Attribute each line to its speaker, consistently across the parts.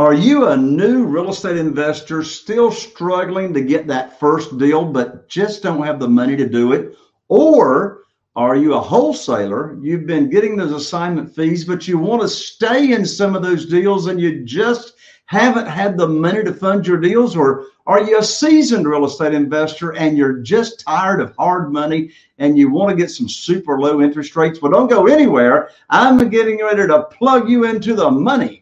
Speaker 1: Are you a new real estate investor still struggling to get that first deal, but just don't have the money to do it? Or are you a wholesaler? You've been getting those assignment fees, but you want to stay in some of those deals and you just haven't had the money to fund your deals? Or are you a seasoned real estate investor and you're just tired of hard money and you want to get some super low interest rates? Well, don't go anywhere. I'm getting ready to plug you into the money.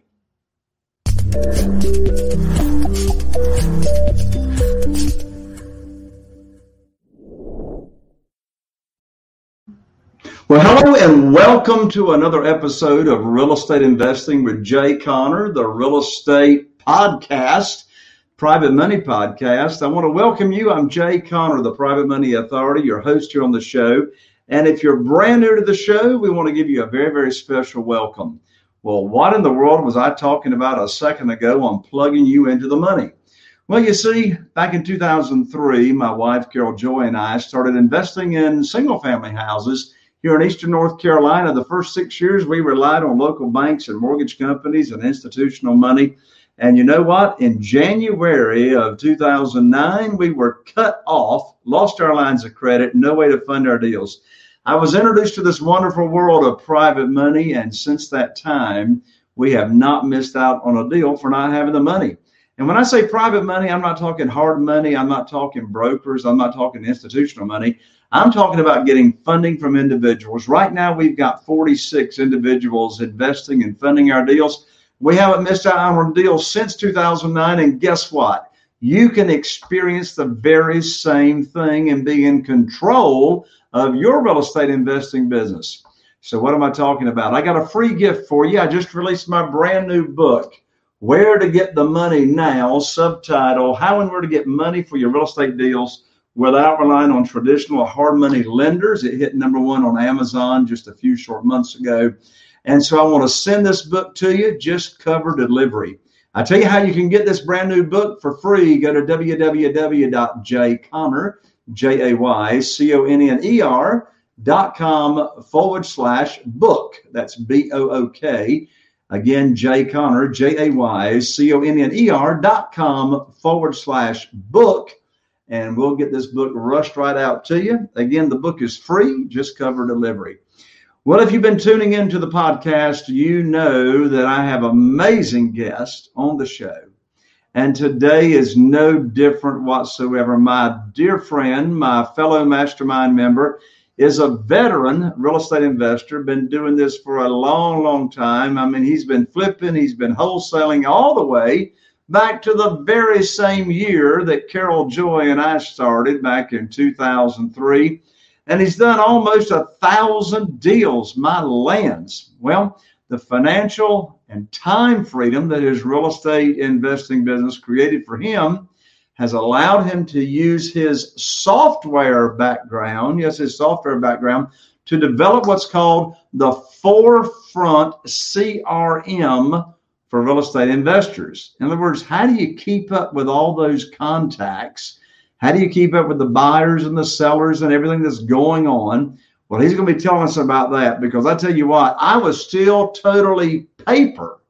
Speaker 1: Well, hello and welcome to another episode of Real Estate Investing with Jay Conner, the real estate podcast, private money podcast. I want to welcome you. I'm Jay Conner, the Private Money Authority, your host here on the show. And if you're brand new to the show, we want to give you a very, very special welcome. Well, what in the world was I talking about a second ago on plugging you into the money? Well, you see, back in 2003, my wife Carol Joy and I started investing in single family houses here in Eastern North Carolina, the first six years we relied on local banks and mortgage companies and institutional money. And you know what? In January of 2009, we were cut off, lost our lines of credit, no way to fund our deals. I was introduced to this wonderful world of private money, and since that time, we have not missed out on a deal for not having the money. And when I say private money, I'm not talking hard money, I'm not talking brokers, I'm not talking institutional money. I'm talking about getting funding from individuals. Right now, we've got 46 individuals investing and funding our deals. We haven't missed out on our deals since 2009. And guess what? You can experience the very same thing and be in control of your real estate investing business. So, what am I talking about? I got a free gift for you. I just released my brand new book, Where to Get the Money Now, subtitle How and Where to Get Money for Your Real Estate Deals without relying on traditional hard money lenders. It hit number one on Amazon just a few short months ago. And so I want to send this book to you, just cover delivery. I tell you how you can get this brand new book for free. Go to www.jayconner, J A Y C O N N E R dot com forward slash book. That's B O O K. Again, Jay Conner, J A Y C O N N E R dot com forward slash book and we'll get this book rushed right out to you. Again, the book is free, just cover delivery. Well, if you've been tuning into the podcast, you know that I have amazing guests on the show. And today is no different whatsoever. My dear friend, my fellow mastermind member, is a veteran real estate investor, been doing this for a long, long time. I mean, he's been flipping, he's been wholesaling all the way back to the very same year that Carol Joy and I started back in 2003. And he's done almost a thousand deals, my lands. Well, the financial and time freedom that his real estate investing business created for him has allowed him to use his software background, yes, his software background, to develop what's called the Forefront CRM for real estate investors. In other words, how do you keep up with all those contacts? How do you keep up with the buyers and the sellers and everything that's going on? Well, he's going to be telling us about that because I tell you what, I was still totally paper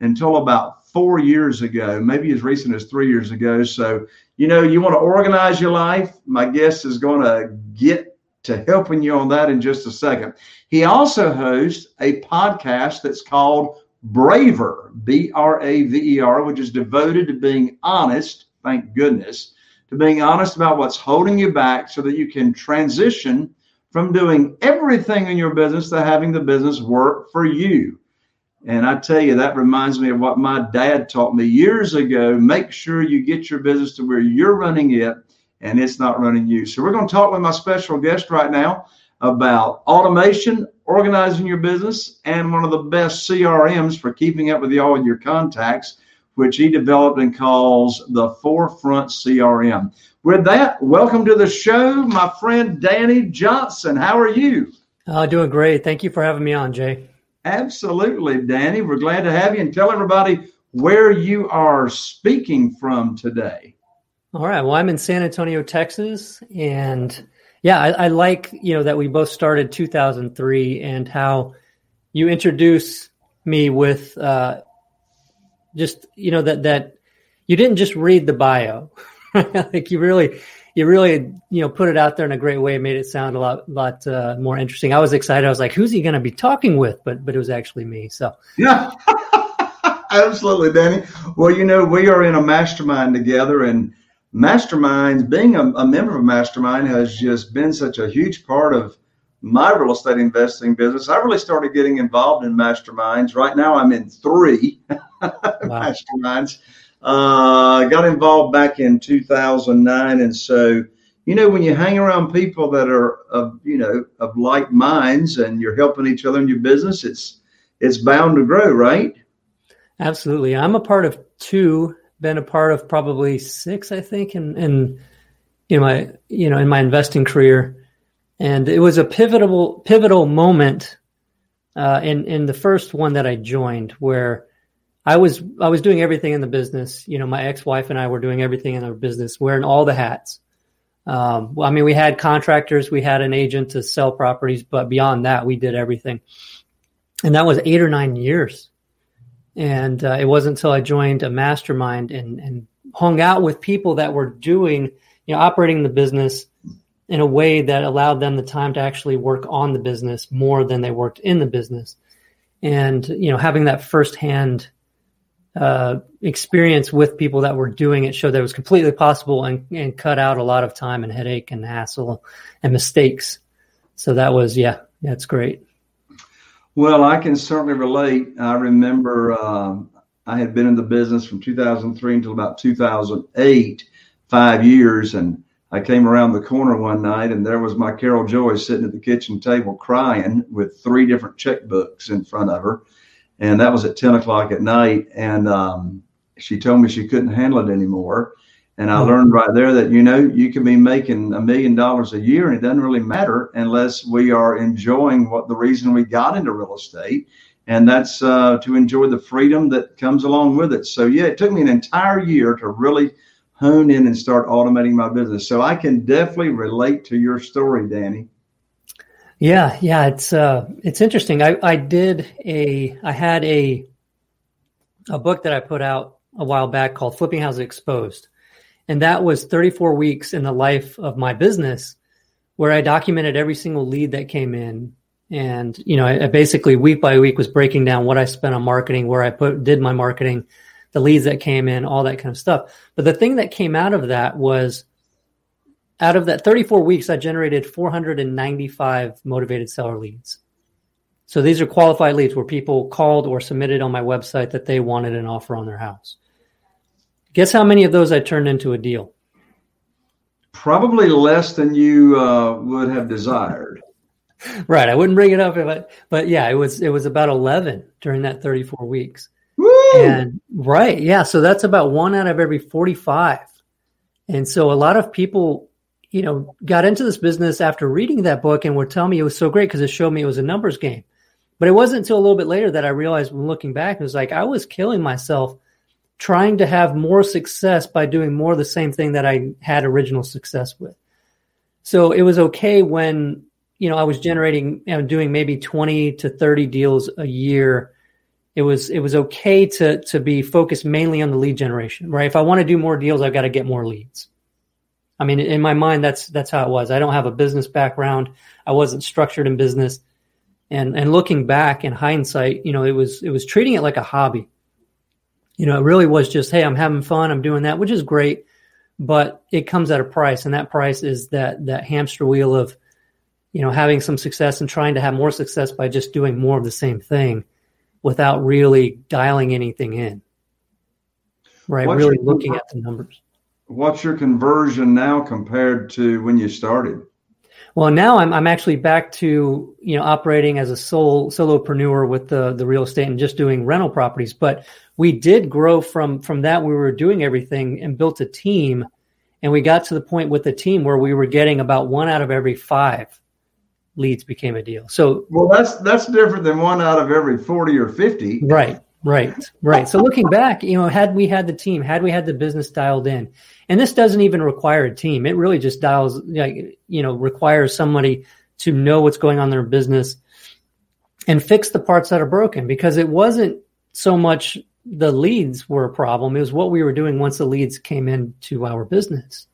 Speaker 1: until about four years ago, maybe as recent as three years ago. So, you know, you want to organize your life. My guest is going to get to helping you on that in just a second. He also hosts a podcast that's called Braver, B R A V E R, which is devoted to being honest, thank goodness, to being honest about what's holding you back so that you can transition from doing everything in your business to having the business work for you. And I tell you, that reminds me of what my dad taught me years ago. Make sure you get your business to where you're running it and it's not running you. So, we're going to talk with my special guest right now about automation, organizing your business, and one of the best CRMs for keeping up with all your contacts, which he developed and calls the Forefront CRM. With that, welcome to the show, my friend Danny Johnson. How are you?
Speaker 2: Uh, doing great. Thank you for having me on, Jay.
Speaker 1: Absolutely, Danny. We're glad to have you and tell everybody where you are speaking from today.
Speaker 2: All right. Well, I'm in San Antonio, Texas, and yeah, I, I, like you know that we both started 2003 and how you introduce me with uh, just you know that that you didn't just read the bio, like you really you really you know put it out there in a great way, made it sound a lot lot uh, more interesting. I was excited. I was like, who's he going to be talking with? But but it was actually me. So
Speaker 1: yeah. Absolutely, Danny. Well, you know, we are in a mastermind together, and masterminds, being a, a, member of a mastermind has just been such a huge part of my real estate investing business. I really started getting involved in masterminds. Right now, I'm in three wow. masterminds. Uh, got involved back in 2009. And so, you know, when you hang around people that are of, you know, of like minds and you're helping each other in your business, it's, it's bound to grow, right?
Speaker 2: Absolutely. I'm a part of two been a part of probably six, I think, in, in you know my you know in my investing career, and it was a pivotal pivotal moment uh, in in the first one that I joined where I was I was doing everything in the business. You know, my ex wife and I were doing everything in our business, wearing all the hats. Um, well, I mean, we had contractors, we had an agent to sell properties, but beyond that, we did everything. And that was eight or nine years and uh, it wasn't until I joined a mastermind and, and hung out with people that were doing, you know, operating the business in a way that allowed them the time to actually work on the business more than they worked in the business. And, you know, having that firsthand uh, experience with people that were doing it showed that it was completely possible and, and cut out a lot of time and headache and hassle and mistakes. So that was, yeah, that's great.
Speaker 1: Well, I can certainly relate. I remember uh, I had been in the business from 2003 until about 2008, five years, and I came around the corner one night and there was my Carol Joy sitting at the kitchen table crying with three different checkbooks in front of her. And that was at 10 o'clock at night. And um, she told me she couldn't handle it anymore. And I learned right there that, you know, you can be making a million dollars a year and it doesn't really matter unless we are enjoying what the reason we got into real estate. And that's uh, to enjoy the freedom that comes along with it. So, yeah, it took me an entire year to really hone in and start automating my business. So I can definitely relate to your story, Danny.
Speaker 2: Yeah, yeah, it's uh, it's interesting. I, I did a I had a a book that I put out a while back called Flipping Houses Exposed, and that was 34 weeks in the life of my business where I documented every single lead that came in. And, you know, I, I basically week by week was breaking down what I spent on marketing, where I put, did my marketing, the leads that came in, all that kind of stuff. But the thing that came out of that was out of that 34 weeks, I generated 495 motivated seller leads. So these are qualified leads where people called or submitted on my website that they wanted an offer on their house. Guess how many of those I turned into a deal?
Speaker 1: Probably less than you uh, would have desired.
Speaker 2: right. I wouldn't bring it up if I, but yeah, it was it was about eleven during that thirty four weeks. And right, yeah. So that's about one out of every forty five. And so a lot of people, you know, got into this business after reading that book and were telling me it was so great because it showed me it was a numbers game. But it wasn't until a little bit later that I realized when looking back, it was like I was killing myself trying to have more success by doing more of the same thing that I had original success with. So it was okay when, you know, I was generating and doing maybe 20 to 30 deals a year. It was it was okay to to be focused mainly on the lead generation, right? If I want to do more deals, I've got to get more leads. I mean, in my mind, that's that's how it was. I don't have a business background. I wasn't structured in business, and and looking back in hindsight, you know, it was it was treating it like a hobby you know, it really was just, hey, I'm having fun, I'm doing that, which is great, but it comes at a price, and that price is that that hamster wheel of, you know, having some success and trying to have more success by just doing more of the same thing, without really dialing anything in. Right, what's really looking at the numbers.
Speaker 1: What's your conversion now compared to when you started?
Speaker 2: Well, now I'm I'm actually back to you know operating as a sole solopreneur with the the real estate and just doing rental properties. But we did grow from from that. We were doing everything and built a team, and we got to the point with the team where we were getting about one out of every five leads became a deal. So
Speaker 1: well, that's that's different than one out of every forty or fifty.
Speaker 2: Right. Right, right. So looking back, you know, had we had the team, had we had the business dialed in, and this doesn't even require a team. It really just dials, like, you know, requires somebody to know what's going on in their business and fix the parts that are broken because it wasn't so much the leads were a problem. It was what we were doing once the leads came into our business.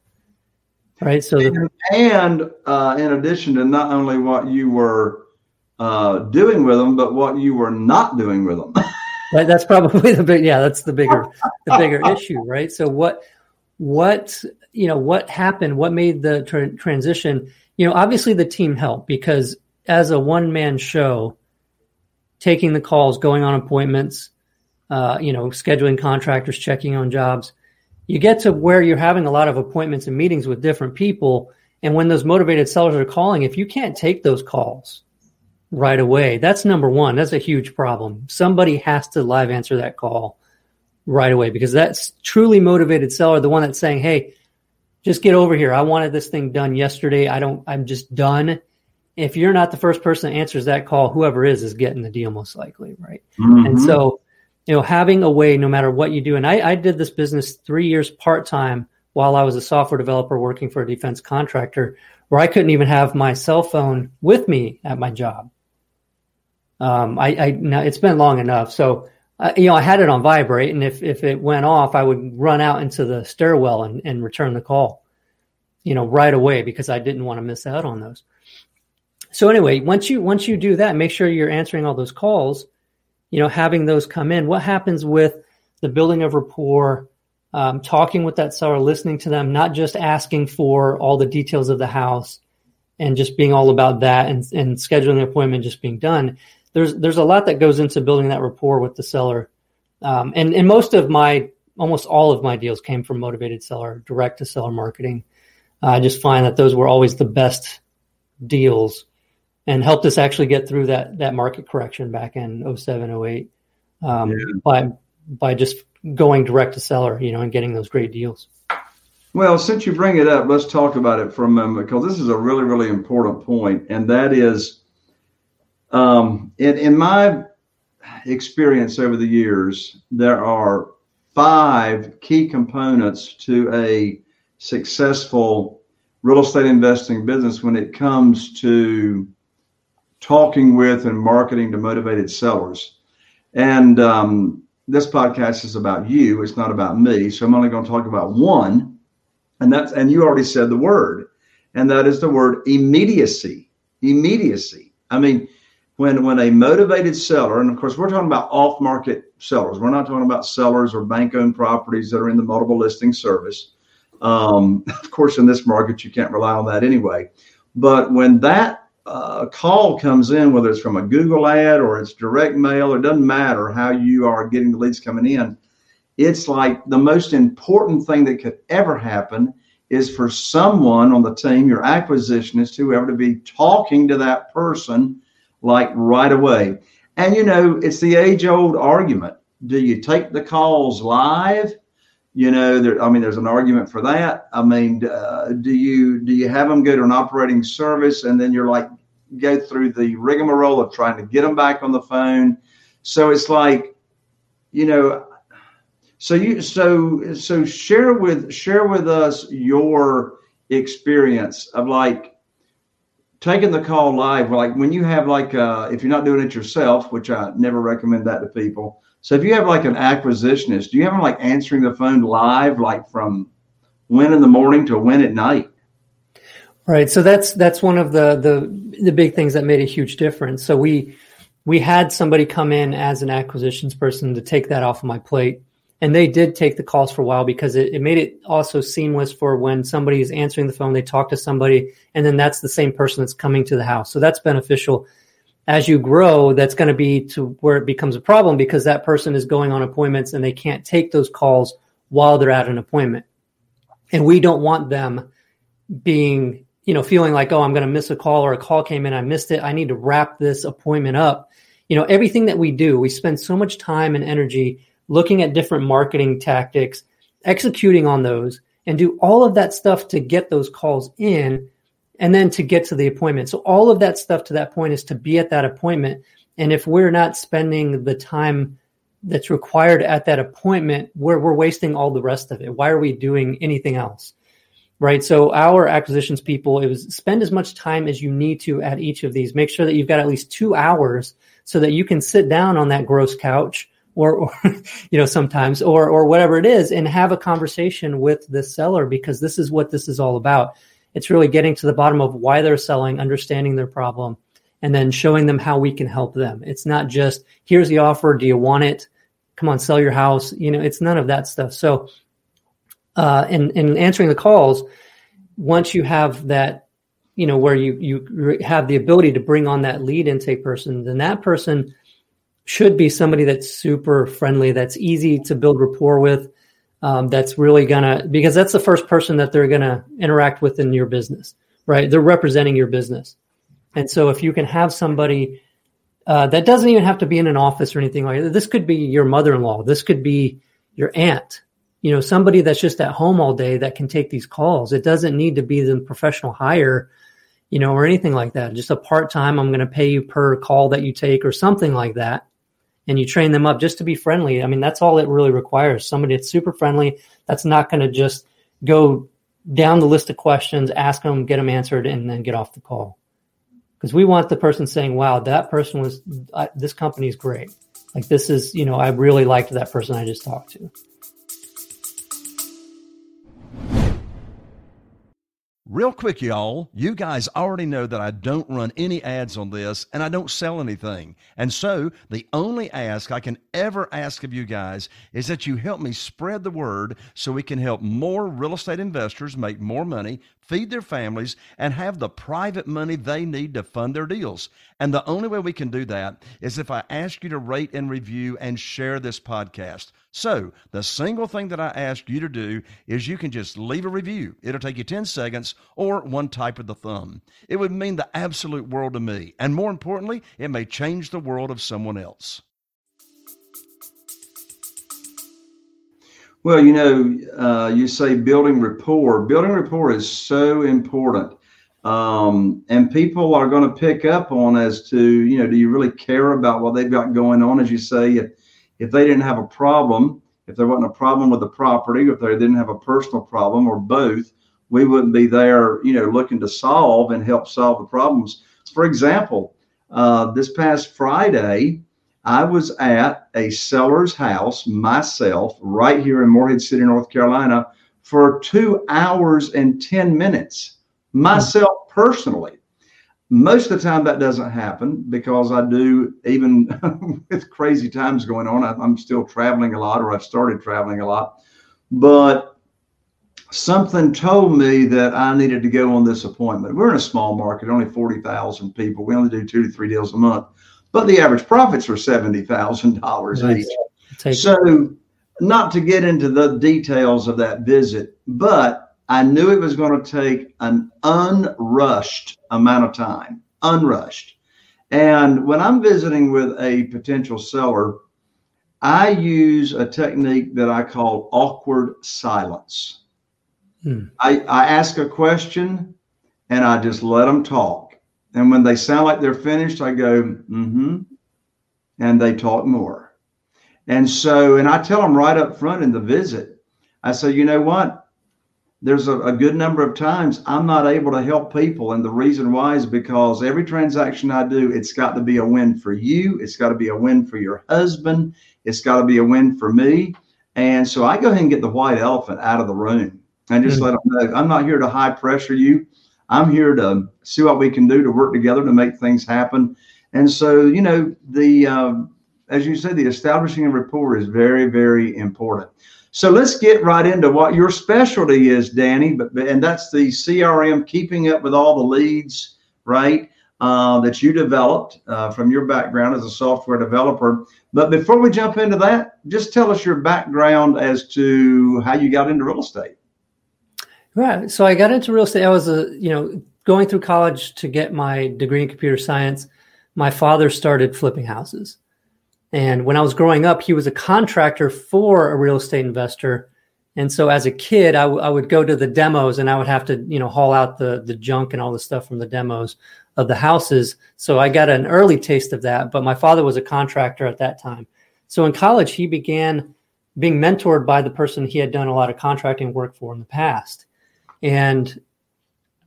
Speaker 2: Right. So,
Speaker 1: the- and uh, in addition to not only what you were uh, doing with them, but what you were not doing with them.
Speaker 2: Right, that's probably the big yeah that's the bigger the bigger issue right so what what you know what happened what made the tra- transition you know obviously the team helped because as a one man show taking the calls going on appointments uh, you know scheduling contractors checking on jobs you get to where you're having a lot of appointments and meetings with different people and when those motivated sellers are calling if you can't take those calls right away. That's number one. That's a huge problem. Somebody has to live answer that call right away because that's truly motivated seller, the one that's saying, Hey, just get over here. I wanted this thing done yesterday. I don't, I'm just done. If you're not the first person that answers that call, whoever is, is getting the deal most likely. Right. Mm-hmm. And so, you know, having a way, no matter what you do. And I, I did this business three years part time while I was a software developer working for a defense contractor where I couldn't even have my cell phone with me at my job um, I, I now it's been long enough. So, uh, you know, I had it on vibrate, and if if it went off, I would run out into the stairwell and, and return the call, you know, right away because I didn't want to miss out on those. So anyway, once you once you do that, make sure you're answering all those calls. You know, having those come in. What happens with the building of rapport? Um, talking with that seller, listening to them, not just asking for all the details of the house and just being all about that and, and scheduling an appointment just being done there's there's a lot that goes into building that rapport with the seller. Um, and and most of my almost all of my deals came from motivated seller, direct to seller marketing. I just find that those were always the best deals and helped us actually get through that that market correction back in 07, 08 um, yeah. by by just going direct to seller, you know, and getting those great deals.
Speaker 1: Well, since you bring it up, let's talk about it for a moment because this is a really, really important point, and that is um, in, in my experience over the years, there are five key components to a successful real estate investing business when it comes to talking with and marketing to motivated sellers. And um, this podcast is about you, it's not about me. So I'm only going to talk about one. And that's, and you already said the word, and that is the word immediacy. Immediacy. I mean, when when a motivated seller, and of course we're talking about off market sellers, we're not talking about sellers or bank owned properties that are in the multiple listing service. Um, of course, in this market, you can't rely on that anyway. But when that uh, call comes in, whether it's from a Google ad or it's direct mail, it doesn't matter how you are getting the leads coming in. it's like the most important thing that could ever happen is for someone on the team, your acquisitionist, whoever, to be talking to that person like right away. And you know, it's the age old argument. Do you take the calls live? You know, there, I mean, there's an argument for that. I mean, uh, do you do you have them go to an operating service and then you're like go through the rigmarole of trying to get them back on the phone? So it's like, you know, so you so so share with share with us your experience of like taking the call live. Like when you have like uh, if you're not doing it yourself, which I never recommend that to people. So if you have like an acquisitionist, do you have them like answering the phone live, like from when in the morning to when at night?
Speaker 2: Right. So that's that's one of the the the big things that made a huge difference. So we we had somebody come in as an acquisitions person to take that off of my plate and they did take the calls for a while because it, it, made it also seamless for when somebody is answering the phone they talk to somebody and then that's the same person that's coming to the house so that's beneficial as you grow that's going to be to where it becomes a problem because that person is going on appointments and they can't take those calls while they're at an appointment. And we don't want them being you know feeling like oh i'm going to miss a call or a call came in i missed it. I need to wrap this appointment up. You know everything that we do we spend so much time and energy looking at different marketing tactics, executing on those, and do all of that stuff to get those calls in and then to get to the appointment. So, all of that stuff to that point is to be at that appointment. And if we're not spending the time that's required at that appointment, we're, we're wasting all the rest of it. Why are we doing anything else? Right. So, our acquisitions people, it was spend as much time as you need to at each of these. Make sure that you've got at least two hours so that you can sit down on that gross couch or, or you know sometimes or or whatever it is and have a conversation with the seller because this is what this is all about it's really getting to the bottom of why they're selling understanding their problem and then showing them how we can help them. It's not just here's the offer. Do you want it? Come on sell your house. You know it's none of that stuff. So uh in in answering the calls once you have that you know where you you have the ability to bring on that lead intake person then that person should be somebody that's super friendly, that's easy to build rapport with, um, that's really gonna because that's the first person that they're gonna interact with in your business, right? They're representing your business, and so if you can have somebody uh, that doesn't even have to be in an office or anything like that. This could be your mother-in-law. This could be your aunt. You know, somebody that's just at home all day that can take these calls. It doesn't need to be the professional hire, you know, or anything like that. Just a part-time. I'm going to pay you per call that you take or something like that and you train them up just to be friendly. I mean, that's all it really requires. Somebody that's super friendly, that's not going to just go down the list of questions, ask them, get them answered, and then get off the call. Because we want the person saying, wow, that person was, uh, this is great. Like, this is, you know, I really liked that person I just talked to.
Speaker 3: Real quick, y'all, you guys already know that I don't run any ads on this and I don't sell anything. And so the only ask I can ever ask of you guys is that you help me spread the word so we can help more real estate investors make more money, feed their families, and have the private money they need to fund their deals. And the only way we can do that is if I ask you to rate and review and share this podcast. So, the single thing that I ask you to do is you can just leave a review. It'll take you 10 seconds or one type of the thumb. It would mean the absolute world to me. And more importantly, it may change the world of someone else.
Speaker 1: Well, you know, uh, you say building rapport. Building rapport is so important. Um, and people are going to pick up on as to, you know, do you really care about what they've got going on? As you say, if they didn't have a problem, if there wasn't a problem with the property, if they didn't have a personal problem or both, we wouldn't be there, you know, looking to solve and help solve the problems. For example, uh, this past Friday, I was at a seller's house myself right here in Morehead City, North Carolina, for two hours and 10 minutes myself personally. Most of the time, that doesn't happen because I do, even with crazy times going on, I'm still traveling a lot or I've started traveling a lot. But something told me that I needed to go on this appointment. We're in a small market, only 40,000 people. We only do two to three deals a month, but the average profits are $70,000 nice. each. So not to get into the details of that visit, but I knew it was going to take an unrushed amount of time, unrushed. And when I'm visiting with a potential seller, I use a technique that I call awkward silence. Hmm. I, I ask a question and I just let them talk. And when they sound like they're finished, I go, mm hmm. And they talk more. And so, and I tell them right up front in the visit, I say, you know what? There's a, a, good number of times I'm not able to help people. And the reason why is because every transaction I do, it's got to be a win for you. It's got to be a win for your husband. It's got to be a win for me. And so I go ahead and get the white elephant out of the room and just mm-hmm. let them know I'm not here to high pressure you. I'm here to see what we can do to work together to make things happen. And so, you know, the um, as you said, the establishing a rapport is very, very important. So let's get right into what your specialty is, Danny. But and that's the CRM, keeping up with all the leads, right? Uh, that you developed uh, from your background as a software developer. But before we jump into that, just tell us your background as to how you got into real estate.
Speaker 2: Right. So I got into real estate. I was a you know going through college to get my degree in computer science. My father started flipping houses. And when I was growing up, he was a contractor for a real estate investor. And so as a kid, I, w- I would go to the demos and I would have to, you know, haul out the, the junk and all the stuff from the demos of the houses. So I got an early taste of that. But my father was a contractor at that time. So in college, he began being mentored by the person he had done a lot of contracting work for in the past. And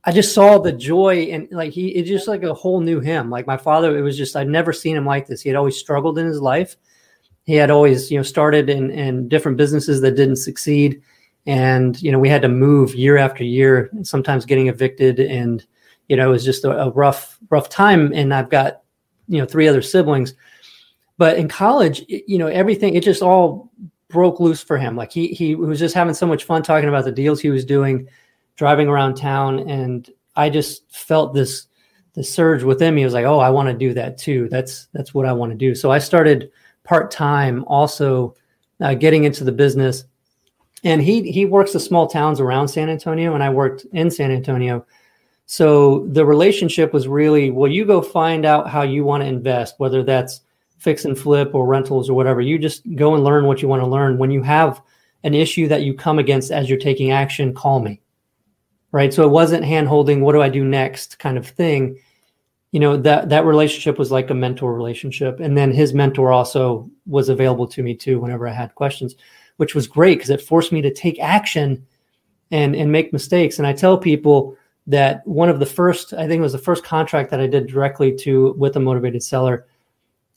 Speaker 2: I just saw the joy and like he it's just like a whole new him. Like my father, it was just I'd never seen him like this. He had always struggled in his life. He had always, you know, started in, in different businesses that didn't succeed. And, you know, we had to move year after year, sometimes getting evicted. And, you know, it was just a, a rough, rough time. And I've got, you know, three other siblings. But in college, you know, everything, it just all broke loose for him. Like he he was just having so much fun talking about the deals he was doing driving around town and I just felt this the surge within me. I was like, oh, I want to do that too. That's that's what I want to do. So I started part time, also uh, getting into the business. And he he works the small towns around San Antonio, and I worked in San Antonio. So the relationship was really, well, you go find out how you want to invest, whether that's fix and flip or rentals or whatever. You just go and learn what you want to learn. When you have an issue that you come against as you're taking action, call me right? So it wasn't hand holding, what do I do next kind of thing. You know, that that relationship was like a mentor relationship. And then his mentor also was available to me too whenever I had questions, which was great because it forced me to take action and and make mistakes. And I tell people that one of the first, I think it was the first contract that I did directly to with a motivated seller.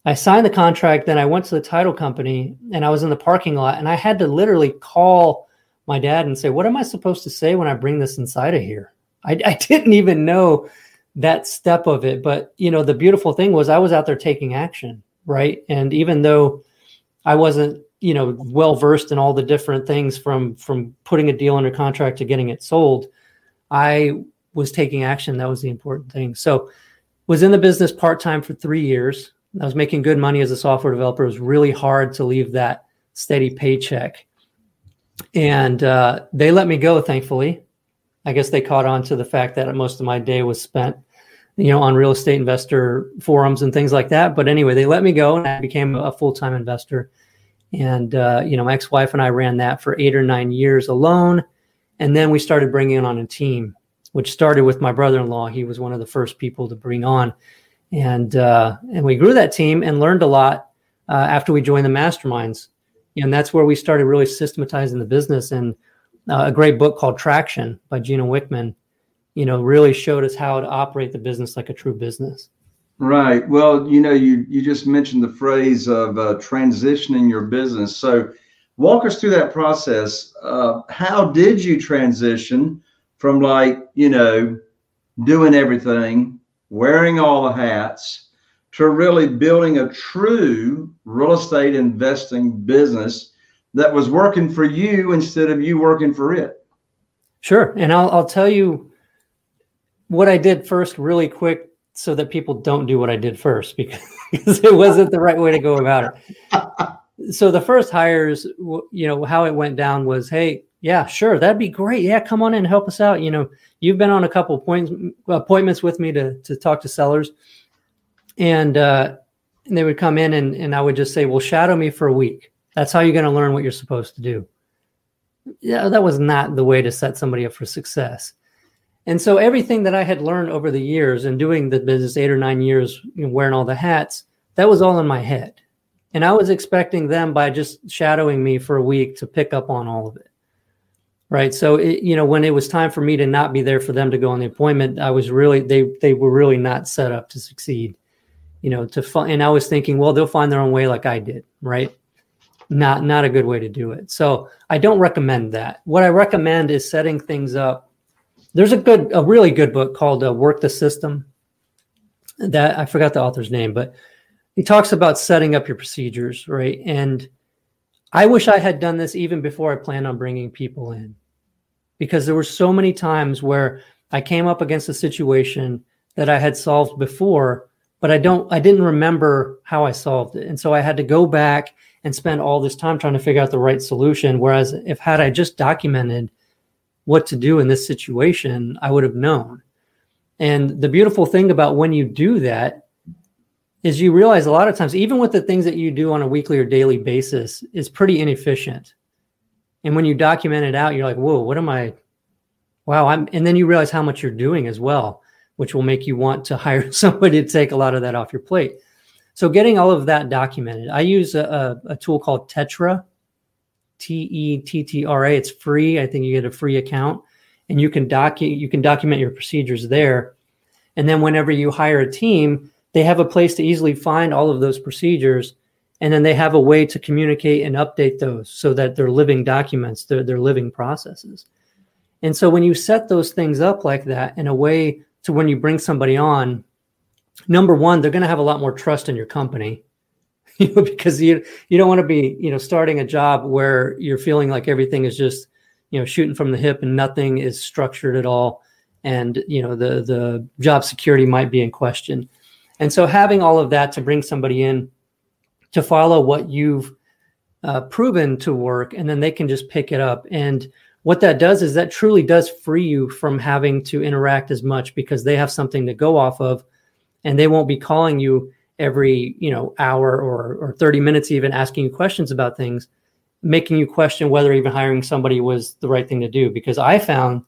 Speaker 2: I signed the contract, then I went to the title company and I was in the parking lot and I had to literally call my dad and say, What am I supposed to say when I bring this inside of here? I, I didn't even know that step of it. But, you know, the beautiful thing was I was out there taking action, right? And even though I wasn't, you know, well versed in all the different things from from putting a deal under contract to getting it sold, I was taking action. That was the important thing. So was in the business part-time for three years. I was making good money as a software developer. It was really hard to leave that steady paycheck and uh, they let me go. Thankfully, I guess they caught on to the fact that most of my day was spent, you know, on real estate investor forums and things like that. But anyway, they let me go, and I became a full time investor. And uh, you know, my ex wife and I ran that for eight or nine years alone, and then we started bringing on a team, which started with my brother in law. He was one of the first people to bring on, and uh, and we grew that team and learned a lot uh, after we joined the masterminds and that's where we started really systematizing the business. And uh, a great book called Traction by Gino Wickman, you know, really showed us how to operate the business like a true business.
Speaker 1: Right. Well, you know, you you just mentioned the phrase of uh, transitioning your business. So, walk us through that process. Uh, how did you transition from like you know doing everything, wearing all the hats, to really building a true real estate investing business that was working for you instead of you working for it.
Speaker 2: Sure. And I'll, I'll tell you what I did first, really quick, so that people don't do what I did first because, because it wasn't the right way to go about it. so the first hires, you know, how it went down was, hey, yeah, sure, that'd be great. Yeah, come on in and help us out. You know, you've been on a couple points, appointments with me to to talk to sellers, and uh, and they would come in and and I would just say, well, shadow me for a week. That's how you're going to learn what you're supposed to do. Yeah, that was not the way to set somebody up for success. And so everything that I had learned over the years and doing the business eight or nine years, you know, wearing all the hats, that was all in my head. And I was expecting them by just shadowing me for a week to pick up on all of it. Right. So, it, you know, when it was time for me to not be there for them to go on the appointment, I was really, they, they were really not set up to succeed, you know, to find, and I was thinking, well, they'll find their own way like I did. Right. Not, not a good way to do it. So I don't recommend that. What I recommend is setting things up there's a good, a really good book called uh, Work the System. That I forgot the author's name, but he talks about setting up your procedures, right? And I wish I had done this even before I planned on bringing people in, because there were so many times where I came up against a situation that I had solved before, but I don't, I didn't remember how I solved it, and so I had to go back and spend all this time trying to figure out the right solution. Whereas if had I just documented what to do in this situation, I would have known. And the beautiful thing about when you do that is you realize a lot of times, even with the things that you do on a weekly or daily basis, is pretty inefficient. And when you document it out, you're like, whoa, what am I? Wow. I'm, and then you realize how much you're doing as well, which will make you want to hire somebody to take a lot of that off your plate. So getting all of that documented, I use a, a tool called Tettra T E T T R A. It's free. I think you get a free account, and you can docu you can document your procedures there. And then whenever you hire a team, they have a place to easily find all of those procedures, and then they have a way to communicate and update those so that they're living documents, they're, they're living processes. And so when you set those things up like that in a way to when you bring somebody on, number one, they're going to have a lot more trust in your company you know, because you you don't want to be you know starting a job where you're feeling like everything is just you know shooting from the hip and nothing is structured at all, and you know the the job security might be in question, and so having all of that to bring somebody in to follow what you've uh, proven to work, and then they can just pick it up. And what that does is that truly does free you from having to interact as much because they have something to go off of and they won't be calling you every you know hour or or 30 minutes even asking you questions about things making you question whether even hiring somebody was the right thing to do. Because i found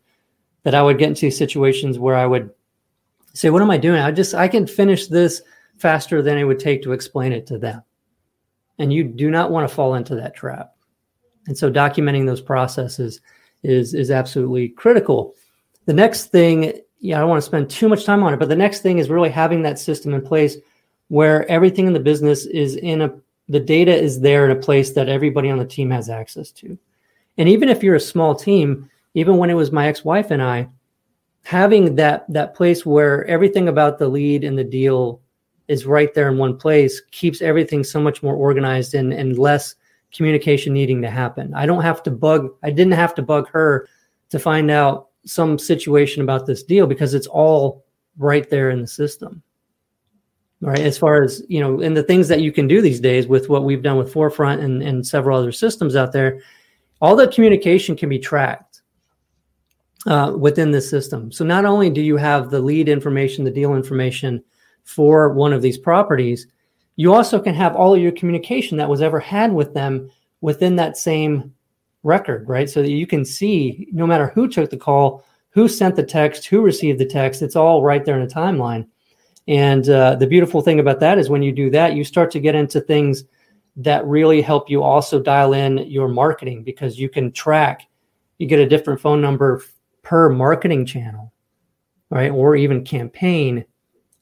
Speaker 2: that i would get into situations where i would say what am i doing? I just i can finish this faster than it would take to explain it to them. And you do not want to fall into that trap. And so documenting those processes is is absolutely critical the next thing yeah i don't want to spend too much time on it but the next thing is really having that system in place where everything in the business is in a the data is there in a place that everybody on the team has access to. And even if you're a small team, even when it was my ex-wife and I, having that that place where everything about the lead and the deal is right there in one place keeps everything so much more organized and, and less communication needing to happen. I don't have to bug, I didn't have to bug her to find out some situation about this deal because it's all right there in the system. Right? As far as you know and the things that you can do these days with what we've done with forefront and, and several other systems out there all the communication can be tracked uh, within the system. So not only do you have the lead information the deal information for one of these properties you also can have all of your communication that was ever had with them within that same record right so that you can see no matter who took the call who sent the text who received the text it's all right there in a timeline and uh, the beautiful thing about that is when you do that, you start to get into things that really help you also dial in your marketing because you can track, you get a different phone number per marketing channel, right? Or even campaign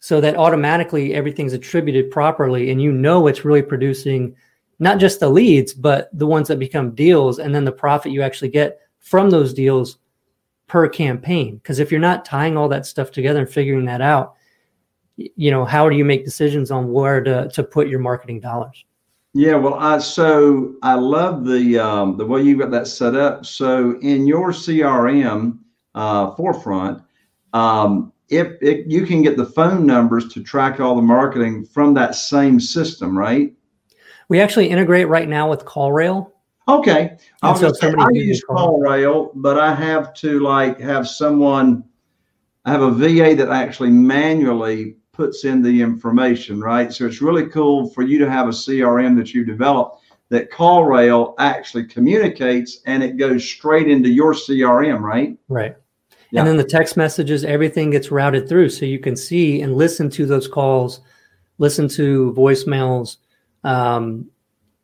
Speaker 2: so that automatically everything's attributed properly and you know it's really producing not just the leads, but the ones that become deals and then the profit you actually get from those deals per campaign. Because if you're not tying all that stuff together and figuring that out, you know how do you make decisions on where to, to put your marketing dollars
Speaker 1: yeah well i so i love the um, the way you got that set up so in your crm uh, forefront um, if, if you can get the phone numbers to track all the marketing from that same system right
Speaker 2: We actually integrate right now with CallRail.
Speaker 1: Okay. I,
Speaker 2: And so
Speaker 1: I use
Speaker 2: call.
Speaker 1: CallRail, but I have to like have someone, I have a VA that actually manually puts in the information, right? So it's really cool for you to have a CRM that you develop that CallRail actually communicates and it goes straight into your CRM, right?
Speaker 2: Right.
Speaker 1: Yeah.
Speaker 2: And then the text messages, everything gets routed through. So you can see and listen to those calls, listen to voicemails. Um,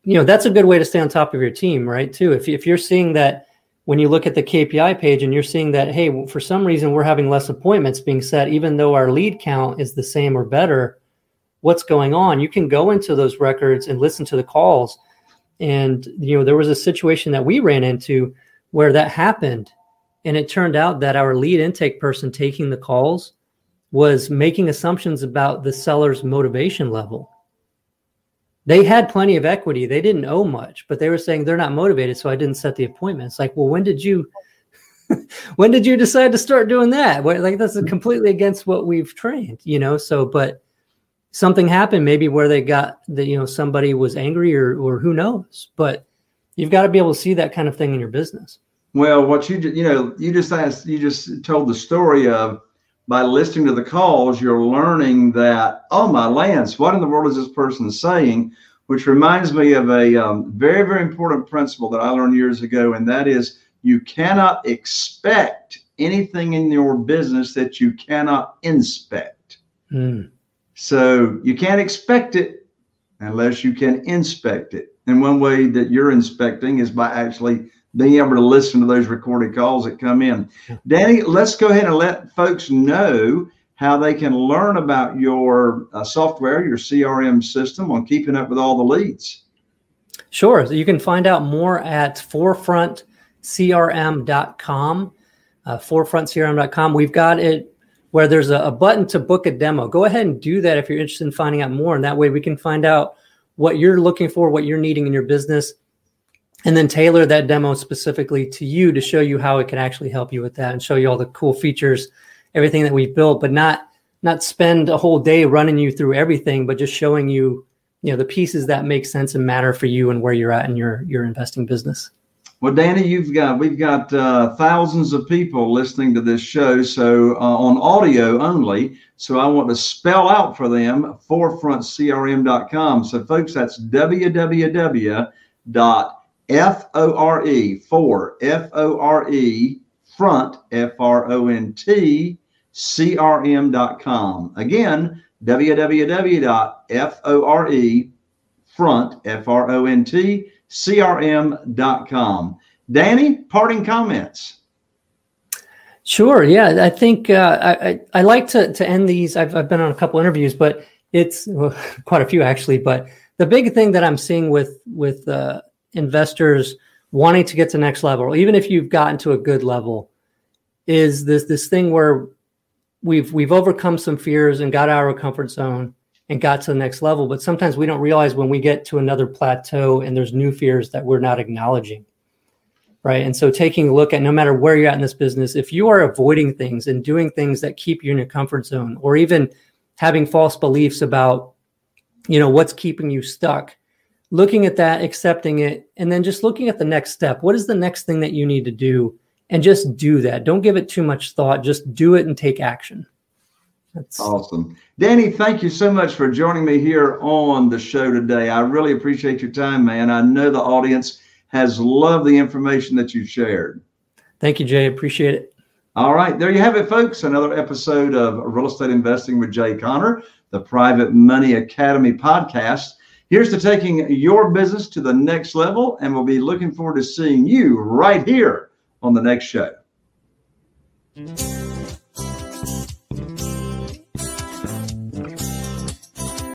Speaker 2: you know, that's a good way to stay on top of your team, right? Too. If, if you're seeing that when you look at the KPI page and you're seeing that, hey, well, for some reason we're having less appointments being set, even though our lead count is the same or better, what's going on? You can go into those records and listen to the calls. And, you know, there was a situation that we ran into where that happened and it turned out that our lead intake person taking the calls was making assumptions about the seller's motivation level. They had plenty of equity. They didn't owe much, but they were saying they're not motivated. So I didn't set the appointment. It's like, well, when did you, when did you decide to start doing that? What, like, that's mm-hmm. completely against what we've trained, you know? So, but something happened maybe where they got that, you know, somebody was angry or, or who knows, but you've got to be able to see that kind of thing in your business.
Speaker 1: Well, what you you know, you just asked, you just told the story of by listening to the calls, you're learning that oh my Lance, what in the world is this person saying? Which reminds me of a um, very very important principle that I learned years ago, and that is you cannot expect anything in your business that you cannot inspect.
Speaker 2: Mm.
Speaker 1: So you can't expect it unless you can inspect it. And one way that you're inspecting is by actually being able to listen to those recorded calls that come in. Danny, let's go ahead and let folks know how they can learn about your uh, software, your CRM system on keeping up with all the leads.
Speaker 2: Sure. So you can find out more at forefrontcrm.com. Uh, forefrontcrm.com. We've got it where there's a, a button to book a demo. Go ahead and do that if you're interested in finding out more. And that way we can find out what you're looking for, what you're needing in your business, and then tailor that demo specifically to you to show you how it can actually help you with that and show you all the cool features, everything that we've built, but not not spend a whole day running you through everything, but just showing you, you know, the pieces that make sense and matter for you and where you're at in your your investing business.
Speaker 1: Well, Danny, you've got we've got uh, thousands of people listening to this show, so uh, on audio only. So I want to spell out for them forefrontcrm.com. So, folks, that's www dot f o r e for f o r e front f r o n t crm.com. Again, www dot f o r e front f r o n t crm.com. Danny, parting comments.
Speaker 2: Sure. Yeah, I think uh, I, I I like to to end these. I've I've been on a couple interviews, but it's well, quite a few actually. But the big thing that I'm seeing with with uh, investors wanting to get to next level, even if you've gotten to a good level, is this this thing where we've we've overcome some fears and got out of our comfort zone and got to the next level. But sometimes we don't realize when we get to another plateau and there's new fears that we're not acknowledging right? And so taking a look at no matter where you're at in this business, if you are avoiding things and doing things that keep you in your comfort zone, or even having false beliefs about, you know, what's keeping you stuck, looking at that, accepting it, and then just looking at the next step. What is the next thing that you need to do? And just do that. Don't give it too much thought. Just do it and take action. That's
Speaker 1: Awesome. Danny, thank you so much for joining me here on the show today. I really appreciate your time, man. I know the audience has loved the information that you shared.
Speaker 2: thank you, Jay. Appreciate it.
Speaker 1: All right, there you have it, folks. Another episode of Real Estate Investing with Jay Conner, the Private Money Academy podcast. Here's to taking your business to the next level, and we'll be looking forward to seeing you right here on the next show. Mm-hmm.